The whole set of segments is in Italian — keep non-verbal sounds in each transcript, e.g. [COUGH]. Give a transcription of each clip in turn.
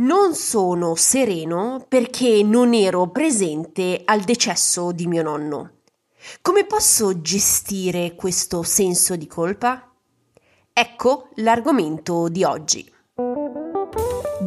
Non sono sereno perché non ero presente al decesso di mio nonno. Come posso gestire questo senso di colpa? Ecco l'argomento di oggi.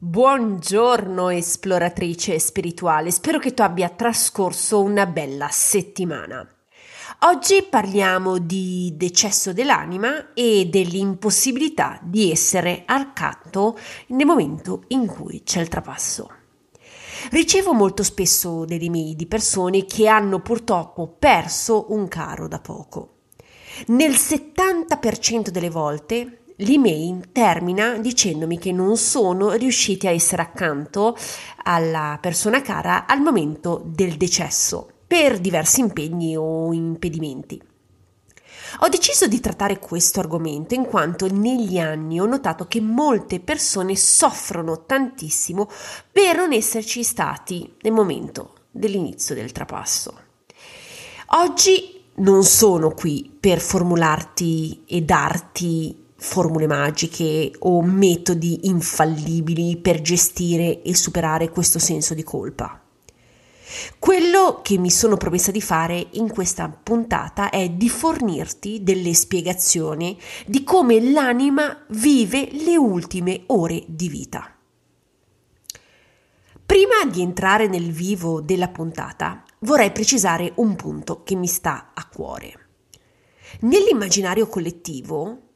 Buongiorno esploratrice spirituale, spero che tu abbia trascorso una bella settimana. Oggi parliamo di decesso dell'anima e dell'impossibilità di essere accanto nel momento in cui c'è il trapasso. Ricevo molto spesso delle email di persone che hanno purtroppo perso un caro da poco. Nel 70% delle volte l'email termina dicendomi che non sono riusciti a essere accanto alla persona cara al momento del decesso per diversi impegni o impedimenti. Ho deciso di trattare questo argomento in quanto negli anni ho notato che molte persone soffrono tantissimo per non esserci stati nel momento dell'inizio del trapasso. Oggi non sono qui per formularti e darti formule magiche o metodi infallibili per gestire e superare questo senso di colpa. Quello che mi sono promessa di fare in questa puntata è di fornirti delle spiegazioni di come l'anima vive le ultime ore di vita. Prima di entrare nel vivo della puntata, vorrei precisare un punto che mi sta a cuore. Nell'immaginario collettivo,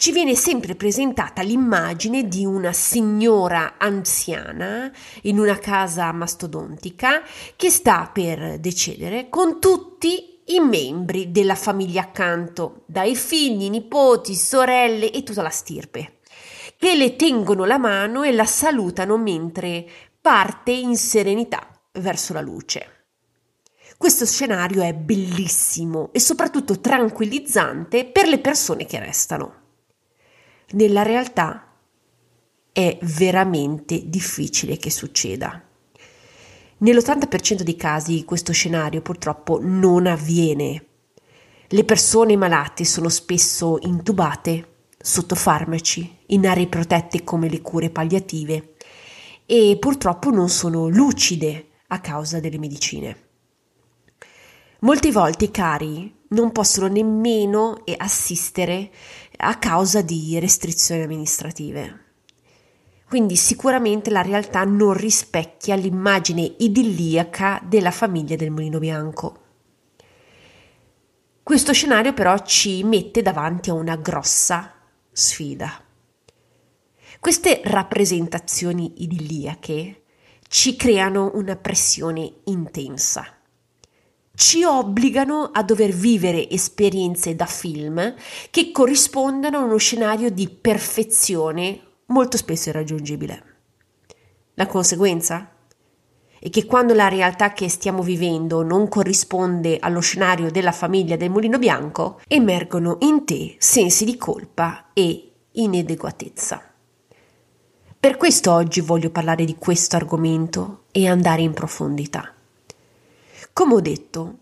ci viene sempre presentata l'immagine di una signora anziana in una casa mastodontica che sta per decedere con tutti i membri della famiglia accanto, dai figli, nipoti, sorelle e tutta la stirpe, che le tengono la mano e la salutano mentre parte in serenità verso la luce. Questo scenario è bellissimo e soprattutto tranquillizzante per le persone che restano nella realtà è veramente difficile che succeda. Nell'80% dei casi questo scenario purtroppo non avviene. Le persone malate sono spesso intubate, sotto farmaci, in aree protette come le cure palliative e purtroppo non sono lucide a causa delle medicine. Molte volte i cari non possono nemmeno assistere a causa di restrizioni amministrative. Quindi sicuramente la realtà non rispecchia l'immagine idilliaca della famiglia del mulino bianco. Questo scenario però ci mette davanti a una grossa sfida. Queste rappresentazioni idilliache ci creano una pressione intensa ci obbligano a dover vivere esperienze da film che corrispondano a uno scenario di perfezione molto spesso irraggiungibile. La conseguenza? È che quando la realtà che stiamo vivendo non corrisponde allo scenario della famiglia del mulino bianco, emergono in te sensi di colpa e inadeguatezza. Per questo oggi voglio parlare di questo argomento e andare in profondità. Come ho detto,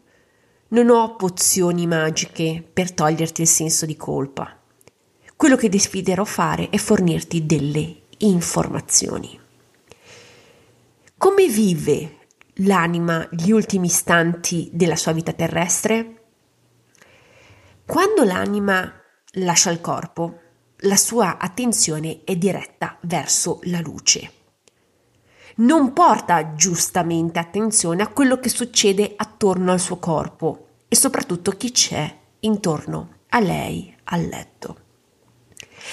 non ho pozioni magiche per toglierti il senso di colpa. Quello che desidero fare è fornirti delle informazioni. Come vive l'anima gli ultimi istanti della sua vita terrestre? Quando l'anima lascia il corpo, la sua attenzione è diretta verso la luce non porta giustamente attenzione a quello che succede attorno al suo corpo e soprattutto chi c'è intorno a lei al letto.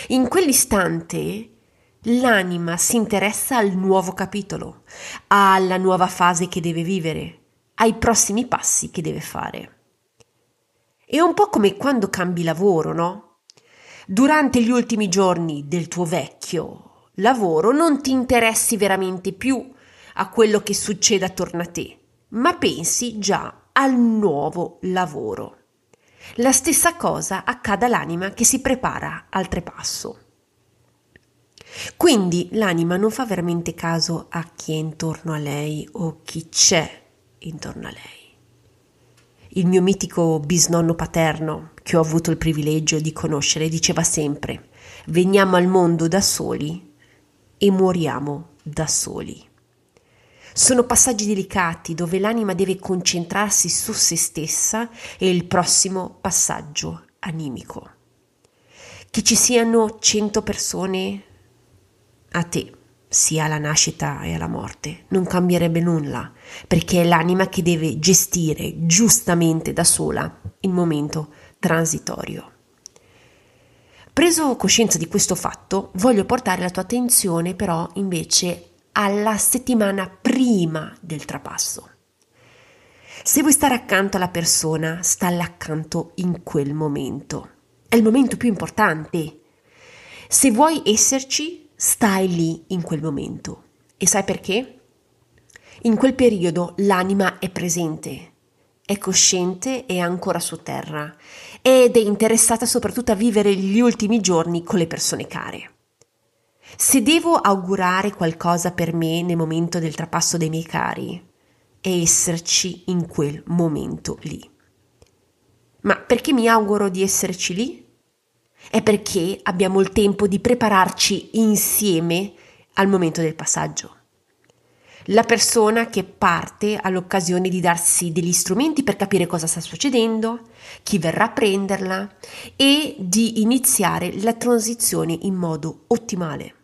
In quell'istante l'anima si interessa al nuovo capitolo, alla nuova fase che deve vivere, ai prossimi passi che deve fare. È un po' come quando cambi lavoro, no? Durante gli ultimi giorni del tuo vecchio lavoro non ti interessi veramente più a quello che succede attorno a te, ma pensi già al nuovo lavoro. La stessa cosa accade all'anima che si prepara al trepasso. Quindi l'anima non fa veramente caso a chi è intorno a lei o chi c'è intorno a lei. Il mio mitico bisnonno paterno, che ho avuto il privilegio di conoscere, diceva sempre, veniamo al mondo da soli e moriamo da soli. Sono passaggi delicati dove l'anima deve concentrarsi su se stessa e il prossimo passaggio animico. Che ci siano cento persone a te, sia alla nascita e alla morte, non cambierebbe nulla, perché è l'anima che deve gestire giustamente da sola il momento transitorio. Preso coscienza di questo fatto, voglio portare la tua attenzione però invece alla settimana prima del trapasso. Se vuoi stare accanto alla persona, stalla accanto in quel momento. È il momento più importante. Se vuoi esserci, stai lì in quel momento. E sai perché? In quel periodo l'anima è presente, è cosciente e ancora su terra ed è interessata soprattutto a vivere gli ultimi giorni con le persone care. Se devo augurare qualcosa per me nel momento del trapasso dei miei cari, è esserci in quel momento lì. Ma perché mi auguro di esserci lì? è perché abbiamo il tempo di prepararci insieme al momento del passaggio. La persona che parte ha l'occasione di darsi degli strumenti per capire cosa sta succedendo, chi verrà a prenderla e di iniziare la transizione in modo ottimale.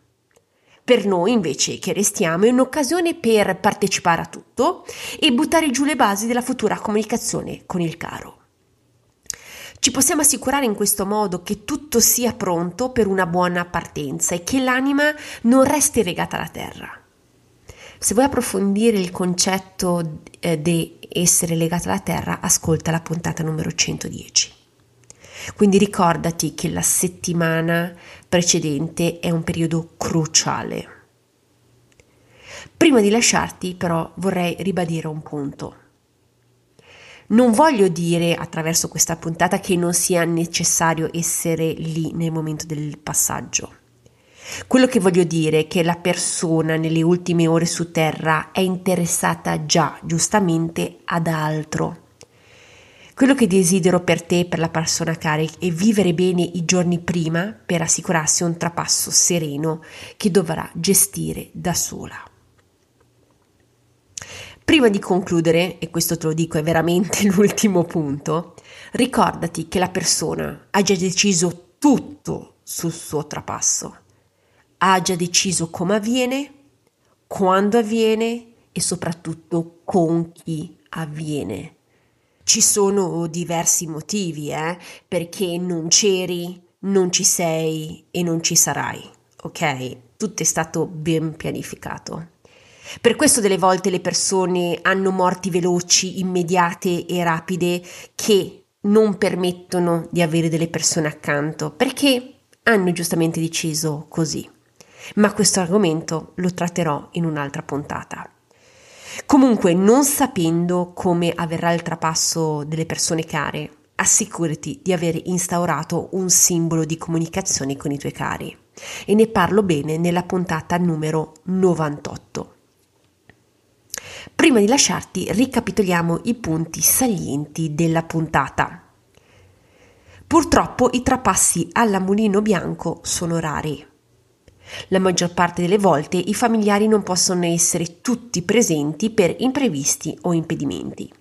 Per noi invece che restiamo è un'occasione per partecipare a tutto e buttare giù le basi della futura comunicazione con il caro. Ci possiamo assicurare in questo modo che tutto sia pronto per una buona partenza e che l'anima non resti legata alla terra. Se vuoi approfondire il concetto eh, di essere legata alla terra, ascolta la puntata numero 110. Quindi ricordati che la settimana precedente è un periodo cruciale. Prima di lasciarti però vorrei ribadire un punto. Non voglio dire attraverso questa puntata che non sia necessario essere lì nel momento del passaggio. Quello che voglio dire è che la persona nelle ultime ore su terra è interessata già giustamente ad altro. Quello che desidero per te e per la persona cara è vivere bene i giorni prima per assicurarsi un trapasso sereno che dovrà gestire da sola. Prima di concludere, e questo te lo dico è veramente [LAUGHS] l'ultimo punto, ricordati che la persona ha già deciso tutto sul suo trapasso. Ha già deciso come avviene, quando avviene e soprattutto con chi avviene. Ci sono diversi motivi, eh, perché non c'eri, non ci sei e non ci sarai, ok? Tutto è stato ben pianificato. Per questo delle volte le persone hanno morti veloci, immediate e rapide che non permettono di avere delle persone accanto, perché hanno giustamente deciso così. Ma questo argomento lo tratterò in un'altra puntata. Comunque, non sapendo come avverrà il trapasso delle persone care, assicurati di aver instaurato un simbolo di comunicazione con i tuoi cari. E ne parlo bene nella puntata numero 98. Prima di lasciarti ricapitoliamo i punti salienti della puntata. Purtroppo i trapassi alla mulino bianco sono rari. La maggior parte delle volte i familiari non possono essere tutti presenti per imprevisti o impedimenti.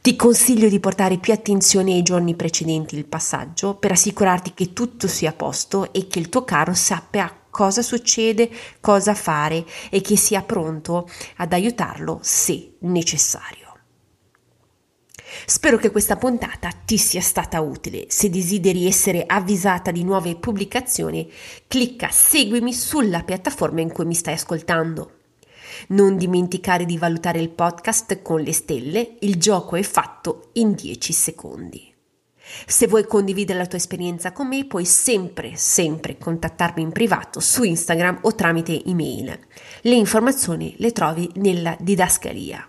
Ti consiglio di portare più attenzione ai giorni precedenti il passaggio per assicurarti che tutto sia a posto e che il tuo caro sappia cosa succede, cosa fare e che sia pronto ad aiutarlo se necessario. Spero che questa puntata ti sia stata utile. Se desideri essere avvisata di nuove pubblicazioni, clicca seguimi sulla piattaforma in cui mi stai ascoltando. Non dimenticare di valutare il podcast con le stelle, il gioco è fatto in 10 secondi. Se vuoi condividere la tua esperienza con me, puoi sempre, sempre contattarmi in privato su Instagram o tramite email. Le informazioni le trovi nella didascalia.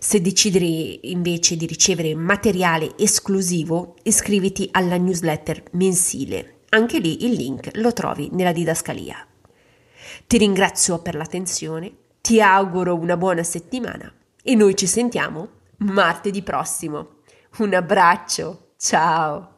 Se decideri invece di ricevere materiale esclusivo, iscriviti alla newsletter mensile. Anche lì il link lo trovi nella didascalia. Ti ringrazio per l'attenzione, ti auguro una buona settimana e noi ci sentiamo martedì prossimo. Un abbraccio, ciao!